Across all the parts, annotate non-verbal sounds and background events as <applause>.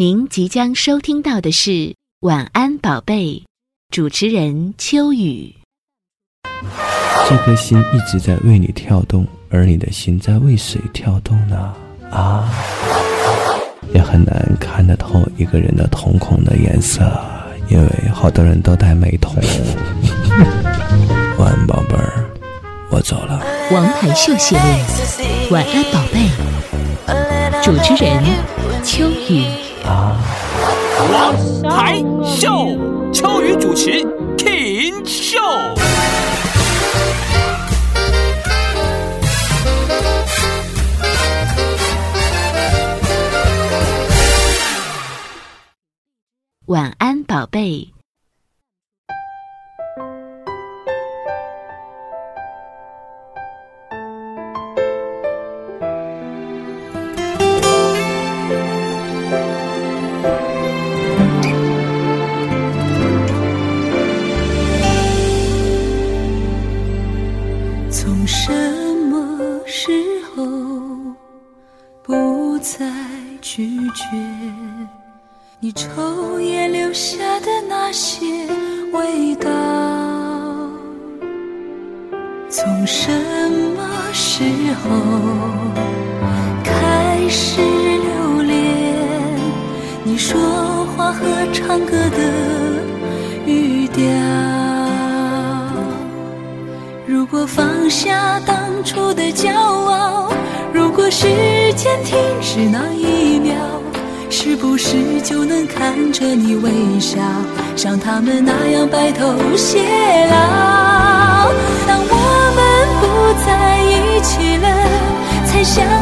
您即将收听到的是《晚安宝贝》，主持人秋雨。这颗心一直在为你跳动，而你的心在为谁跳动呢？啊，也很难看得透一个人的瞳孔的颜色，因为好多人都戴美瞳。<laughs> 晚安，宝贝儿，我走了。王牌秀系列，《晚安宝贝》，主持人秋雨。王牌秀，秋雨主持，King 秀。晚安，宝贝。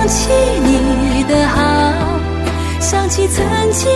起你的好，想起曾经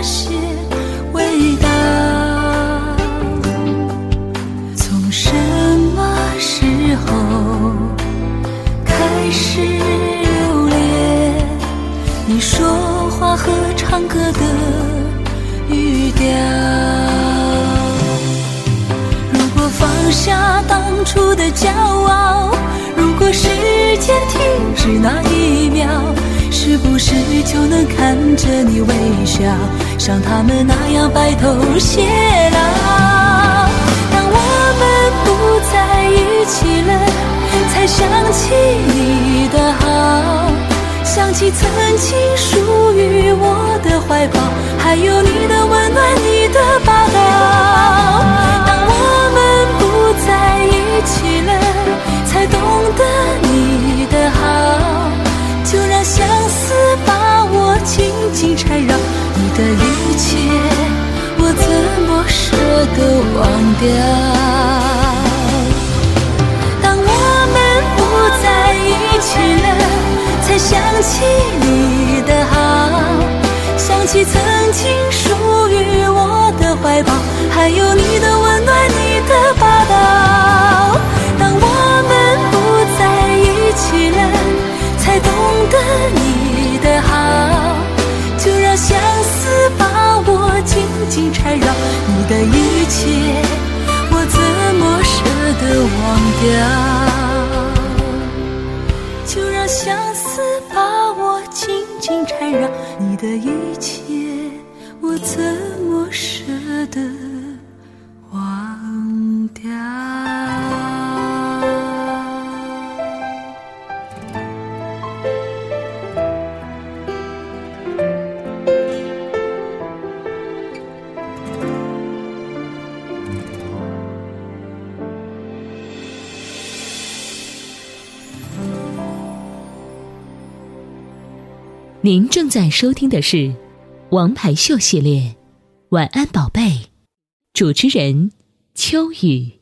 那些味道？从什么时候开始留恋你说话和唱歌的语调？如果放下当初的骄傲，如果时间停止那一秒，是不是就能看着你微笑，像他们那样白头偕老？当我们不在一起了，才想起你的好，想起曾经属于我的怀抱，还有你的温暖，你的霸道。当我们不在一起了，切，我怎么舍得忘掉？当我们不在一起了，才想起你的好，想起曾经属于我的怀抱，掉？就让相思把我紧紧缠绕。你的一切，我怎么舍得您正在收听的是《王牌秀》系列，《晚安宝贝》，主持人秋雨。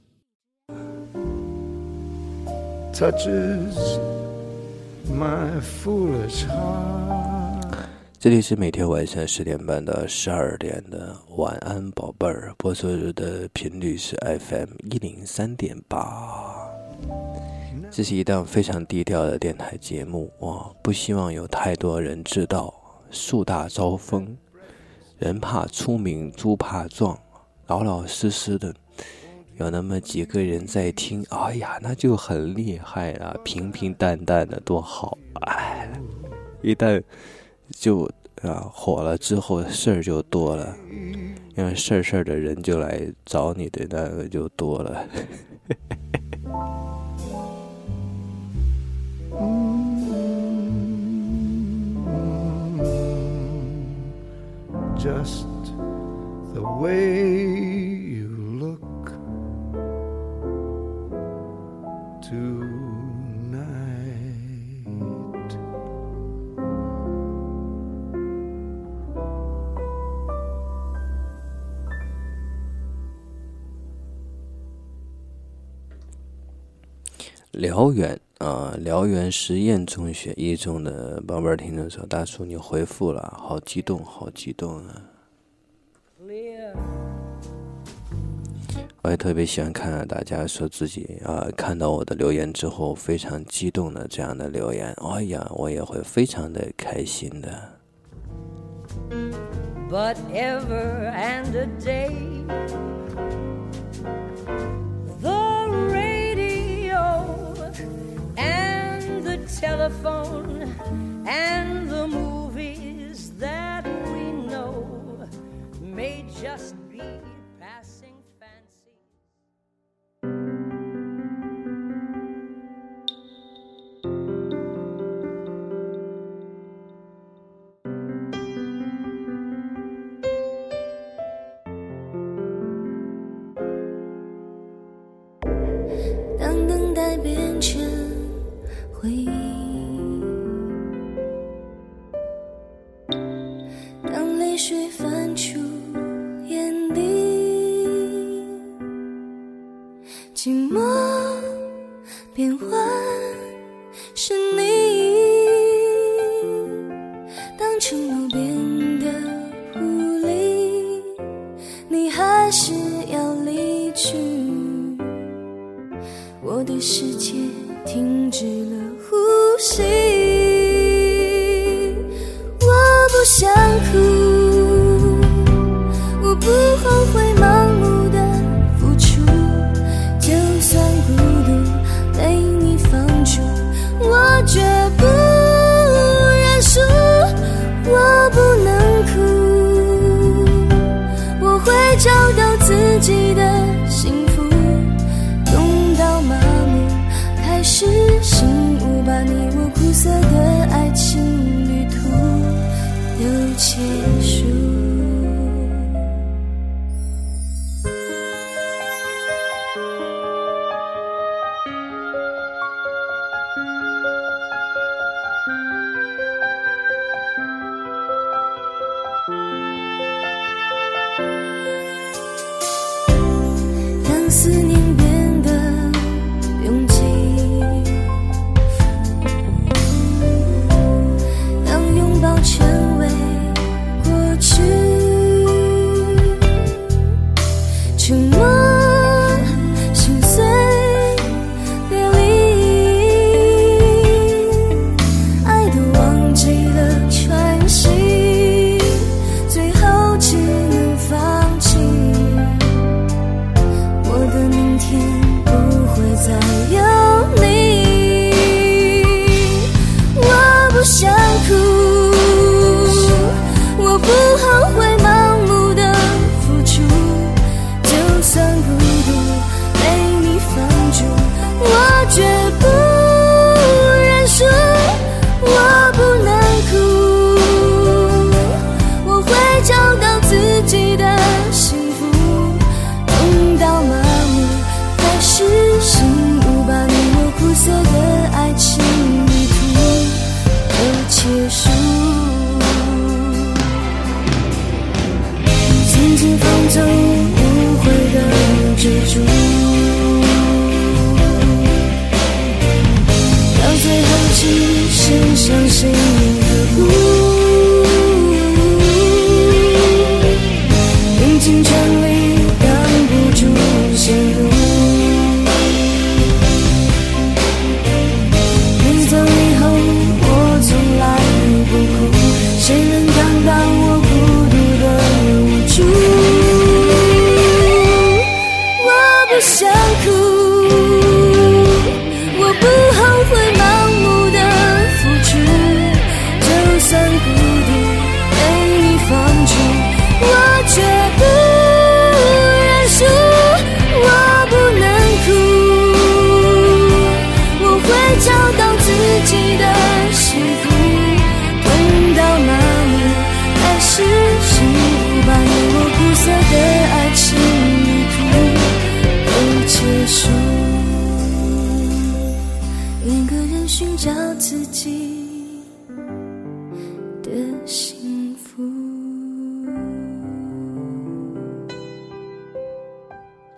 这里是每天晚上十点半到十二点的《晚安宝贝儿》，播出的频率是 FM 一零三点八。这是一档非常低调的电台节目，我不希望有太多人知道。树大招风，人怕出名猪怕壮，老老实实的，有那么几个人在听，哎呀，那就很厉害了。平平淡淡的多好，哎，一旦就啊火了之后，事儿就多了，因为事儿事儿的人就来找你的那个就多了。<laughs> just the way you look tonight. 辽源啊，辽源实验中学一中的宝贝儿听众说：“大叔，你回复了，好激动，好激动啊！”我也特别喜欢看大家说自己啊，看到我的留言之后非常激动的这样的留言，哎呀，我也会非常的开心的。But ever and a day, telephone and the movies that we know may just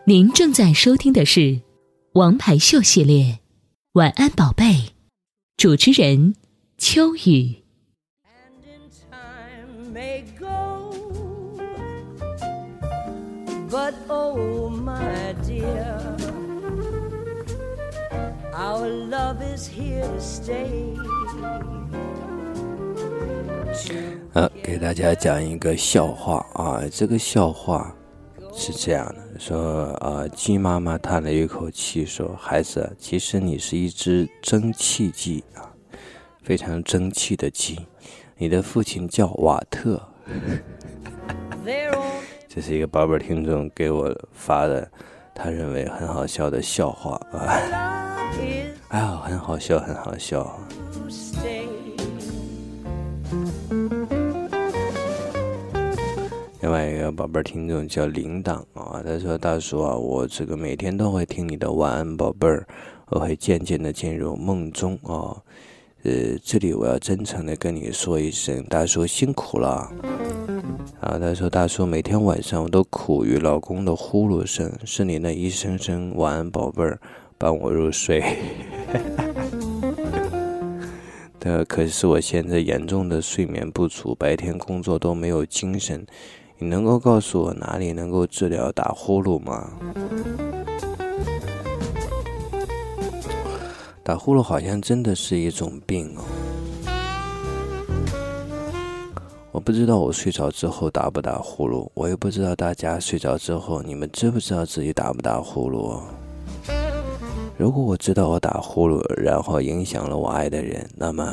您正在收听的是《王牌秀》系列，《晚安宝贝》，主持人秋雨。and in time may go. But oh, my dear, our love is here to stay. 呃，给大家讲一个笑话啊，这个笑话是这样的：说呃，鸡妈妈叹了一口气，说：“孩子，其实你是一只蒸汽鸡啊，非常争气的鸡。你的父亲叫瓦特。” <laughs> 这是一个宝贝儿听众给我发的，他认为很好笑的笑话啊 <laughs> 哎呀，很好笑，很好笑。另外一个宝贝儿听众叫铃铛啊，他说：“大叔啊，我这个每天都会听你的晚安宝贝儿，我会渐渐的进入梦中啊。呃，这里我要真诚的跟你说一声，大叔辛苦了。”啊，他说：“大叔，每天晚上我都苦于老公的呼噜声，是你那一声声晚安宝贝儿伴我入睡。<laughs> ”的，可是我现在严重的睡眠不足，白天工作都没有精神。你能够告诉我哪里能够治疗打呼噜吗？打呼噜好像真的是一种病哦。我不知道我睡着之后打不打呼噜，我也不知道大家睡着之后，你们知不知道自己打不打呼噜？如果我知道我打呼噜，然后影响了我爱的人，那么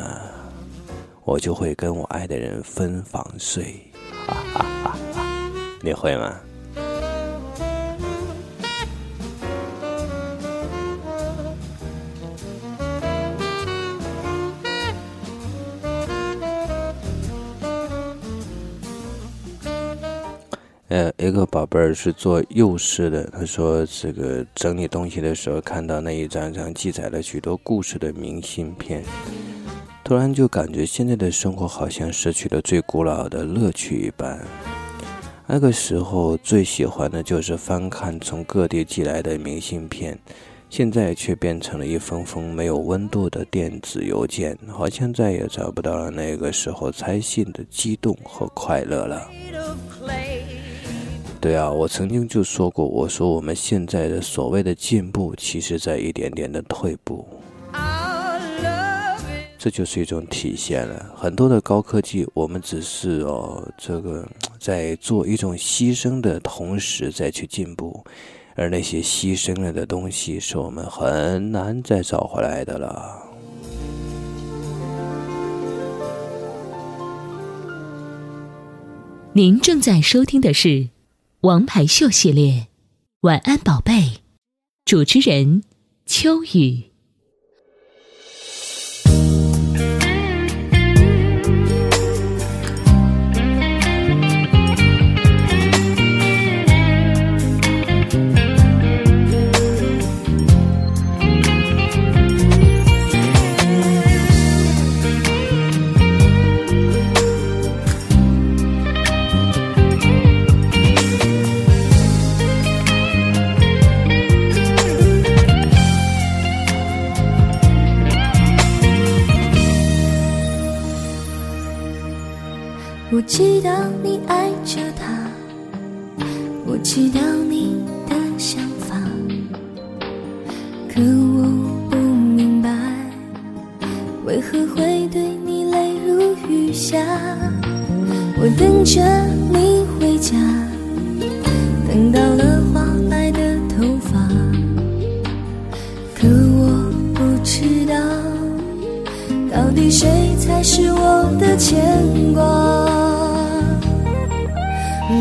我就会跟我爱的人分房睡。哈哈哈！你会吗？呃，一个宝贝儿是做幼师的，他说这个整理东西的时候，看到那一张张记载了许多故事的明信片，突然就感觉现在的生活好像失去了最古老的乐趣一般。那个时候最喜欢的就是翻看从各地寄来的明信片，现在却变成了一封封没有温度的电子邮件，好像再也找不到那个时候拆信的激动和快乐了。对啊，我曾经就说过，我说我们现在的所谓的进步，其实在一点点的退步，这就是一种体现了。很多的高科技，我们只是哦，这个在做一种牺牲的同时再去进步，而那些牺牲了的东西，是我们很难再找回来的了。您正在收听的是《王牌秀》系列，《晚安宝贝》，主持人秋雨。我知道你爱着他，我知道你的想法，可我不明白，为何会对你泪如雨下。我等着你回家，等到了花白的头发，可我不知道，到底谁才是我的牵挂。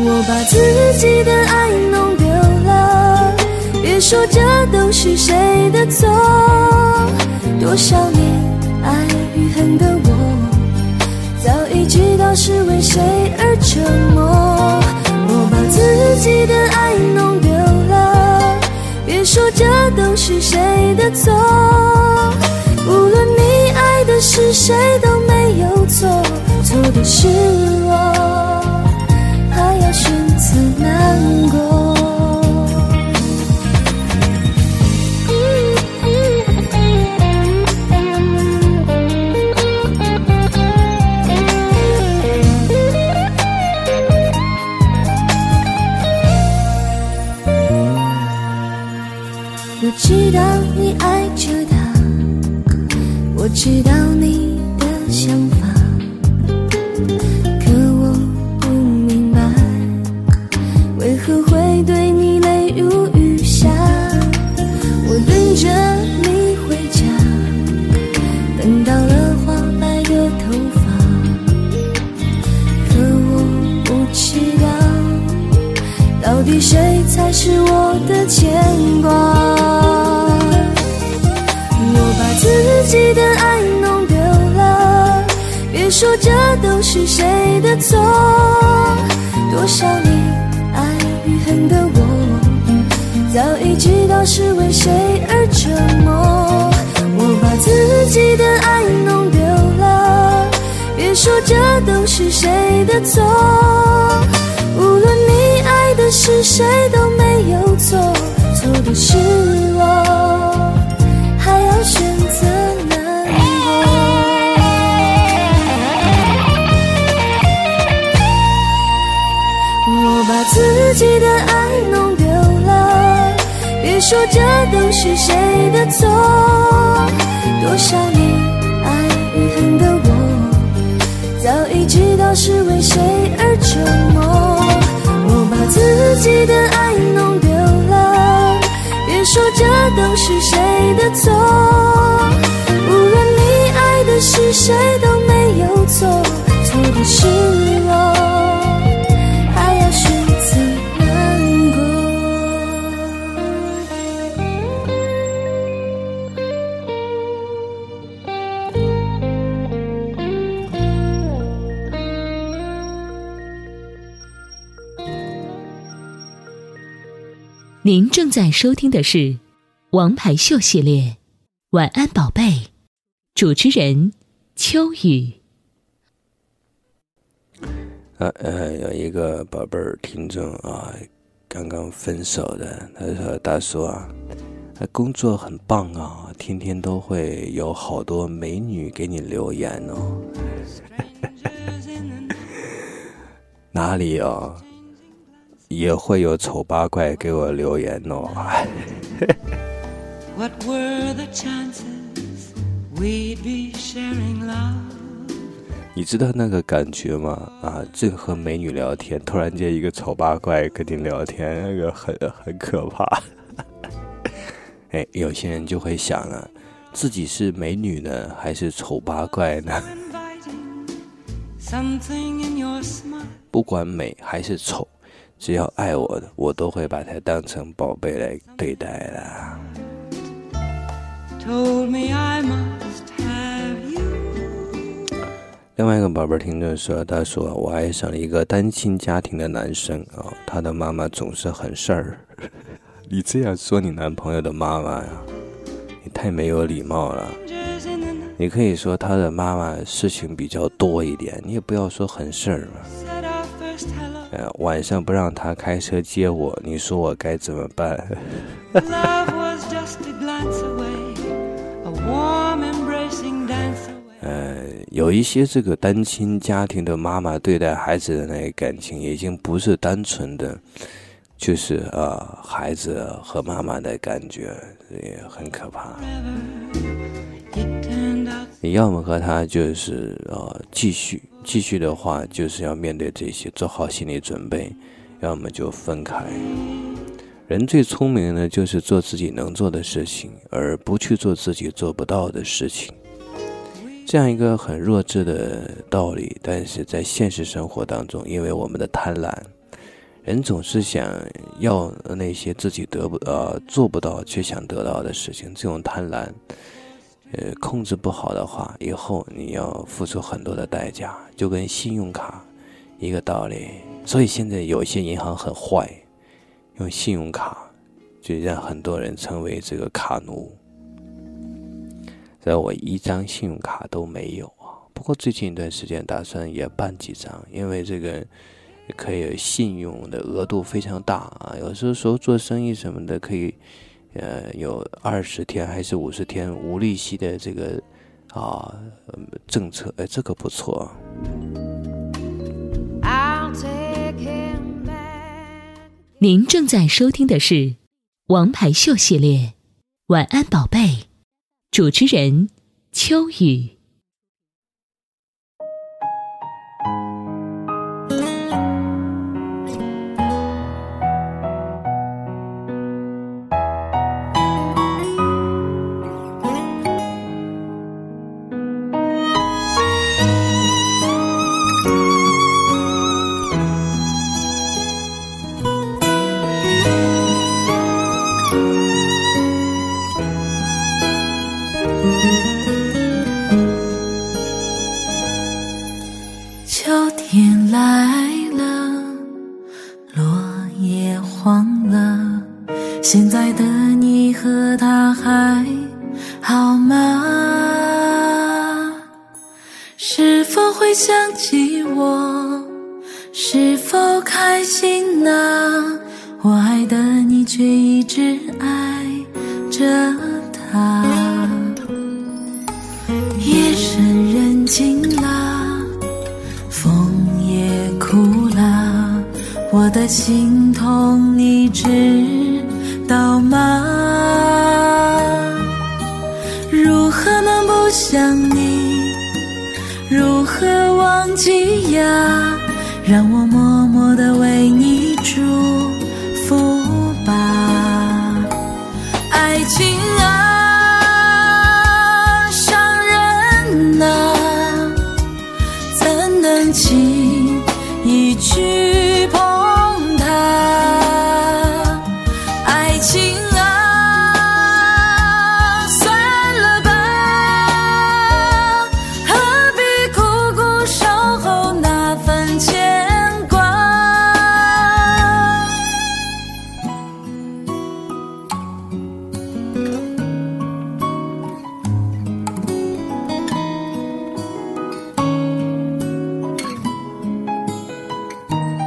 我把自己的爱弄丢了，别说这都是谁的错。多少年爱与恨的我，早已知道是为谁而沉默。我把自己的爱弄丢了，别说这都是谁的错。无论你爱的是谁都没有错，错的是我。选择难过。我知道你爱着他，我知道谁才是我的牵挂。我把自己的爱弄丢了。别说这都是谁的错，多少年爱与恨的我，早已知道是为谁而沉默。我把自己的爱弄丢了，别说这都是谁的错，无论你是谁都没有错，错的是我，还要选择难过。我把自己的爱弄丢了，别说这都是谁的错。多少年爱与恨的我，早已知道是为谁而折磨在收听的是《王牌秀》系列，《晚安宝贝》，主持人秋雨。呃呃，有一个宝贝儿听众啊，刚刚分手的，他说：“大叔啊，呃工作很棒啊，天天都会有好多美女给你留言哦。<laughs> <laughs> 哪里哦？也会有丑八怪给我留言哦。<laughs> What were the chances we'd be sharing love? 你知道那个感觉吗？啊，正和美女聊天，突然间一个丑八怪跟你聊天，那个很很可怕。<laughs> 哎，有些人就会想了，自己是美女呢，还是丑八怪呢. <laughs> 不管美还是丑，只要爱我的，我都会把它当成宝贝来对待啦。Told me I must have you. 另外一个宝贝儿听众说，他说我爱上了一个单亲家庭的男生啊、他的妈妈总是很事儿。<laughs> 你这样说你男朋友的妈妈呀，你太没有礼貌了。你可以说他的妈妈事情比较多一点，你也不要说很事儿嘛。晚上不让他开车接我你说我该怎么办？呃有一些这个单亲家庭的妈妈对待孩子的那个感情已经不是单纯的就是啊孩子和妈妈的感觉也很可怕。你要么和他就是呃继续继续的话，就是要面对这些，做好心理准备；要么就分开。人最聪明的，就是做自己能做的事情，而不去做自己做不到的事情。这样一个很弱智的道理，但是在现实生活当中，因为我们的贪婪，人总是想要那些自己得不呃做不到却想得到的事情。这种贪婪，呃，控制不好的话，以后你要付出很多的代价，就跟信用卡一个道理。所以现在有些银行很坏。用信用卡，就让很多人成为这个卡奴。在我一张信用卡都没有啊，不过最近一段时间打算也办几张，因为这个可以信用的额度非常大啊。有时候做生意什么的，可以呃有二十天还是五十天无利息的这个啊政策，哎，这个不错。您正在收听的是《王牌秀》系列，《晚安宝贝》，主持人秋雨。心痛，你知道吗？如何能不想你？如何忘记呀？让我默默的为你祝福吧，爱情啊，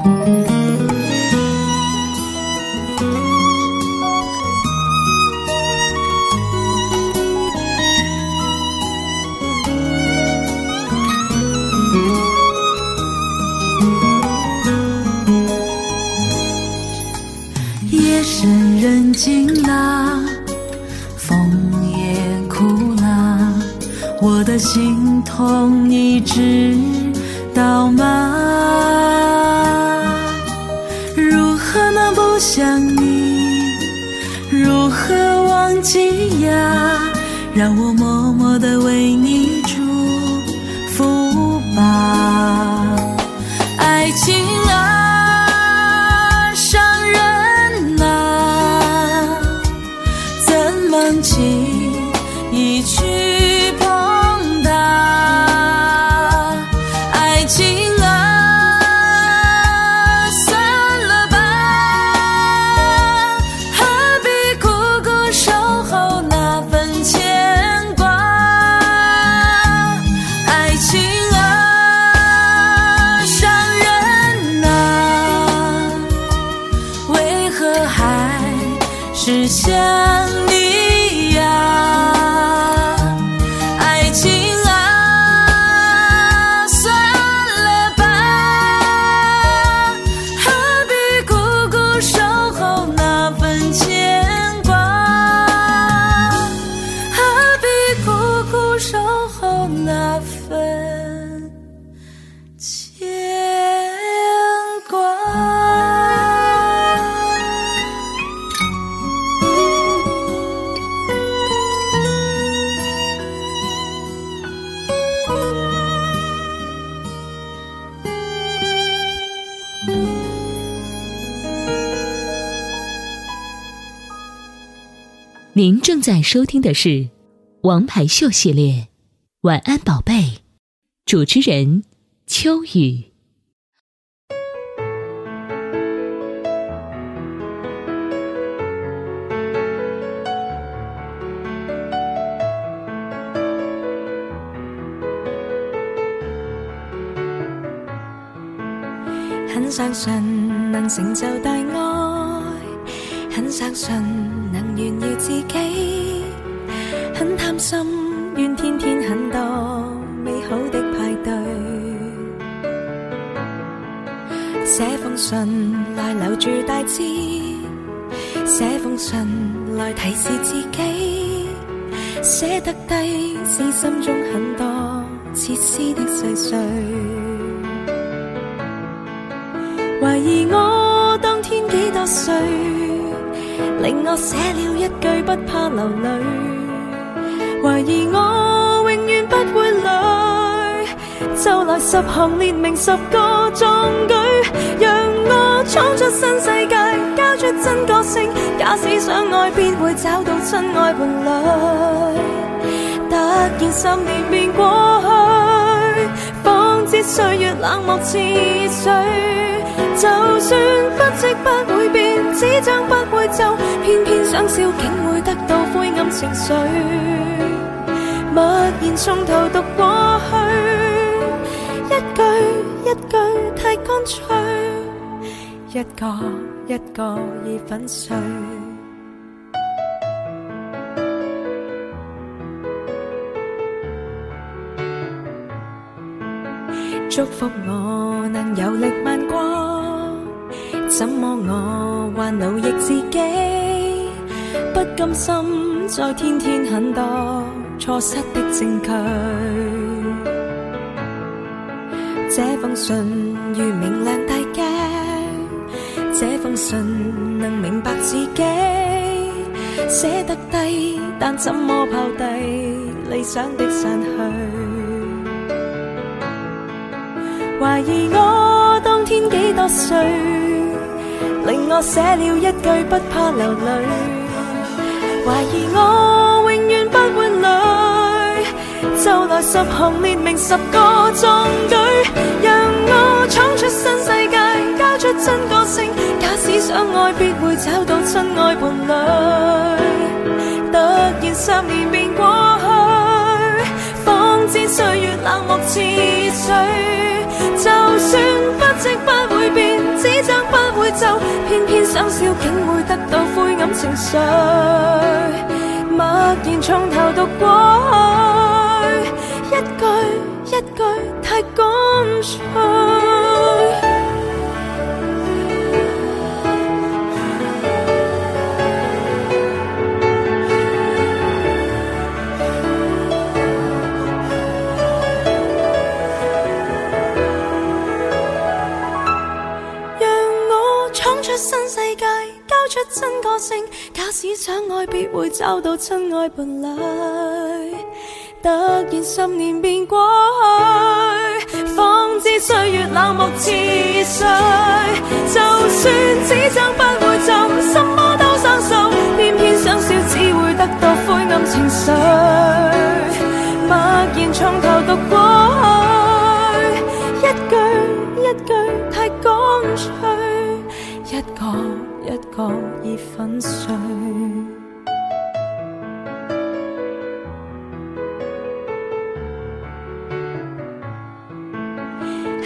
心您正在收听的是《王牌秀》系列，《晚安宝贝》，主持人秋雨。很相信能成就大爱，很相信炫耀自己，很贪心愿天天很多美好的派对。写封信来留住大志，写封信来提示自己，写得低是心中很多切丝的碎碎。怀疑我当天几多岁，令我写了一句不怕流泪。怀疑我永远不会累，就来十行列明十个壮举，让我闯出新世界，交出真个性。假使相爱，必会找到真爱伴侣。突然十年便过去，方知岁月冷漠似水。就算不即不会变，纸张不会皱，偏偏想笑，竟会得到灰暗情绪。默然从头读过去，一句一句太干脆，一个一个已粉碎。祝福我能有力漫过，怎么我还奴役自己？不甘心再天天很多错失的证据。这封信如明亮大镜，这封信能明白自己。写得低，但怎么抛低理想的散去？怀疑我当天几多岁，令我写了一句不怕流泪。怀疑我永远不会累，就来十行列明十个壮举，让我闯出新世界，交出真个性。假使相爱，必会找到真爱伴侣。突然十年便过去，方知岁月冷漠似水。就算不值不，偏偏想笑，竟会得到灰暗情绪。默然从头读过去，一句一句太干脆。使想爱，必会找到真爱伴侣。突然十年便过去，方知岁月冷漠似水。就算纸张不会皱，什么都生锈，偏偏想笑，只会得到灰暗情绪。默然从头读过一个已粉碎。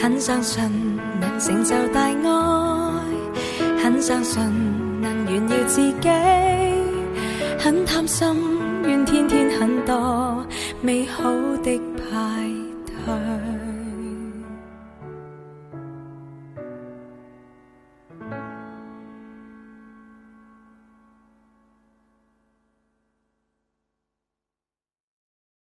很相信能成就大爱，很相信能炫耀自己，很贪心愿天天很多美好的。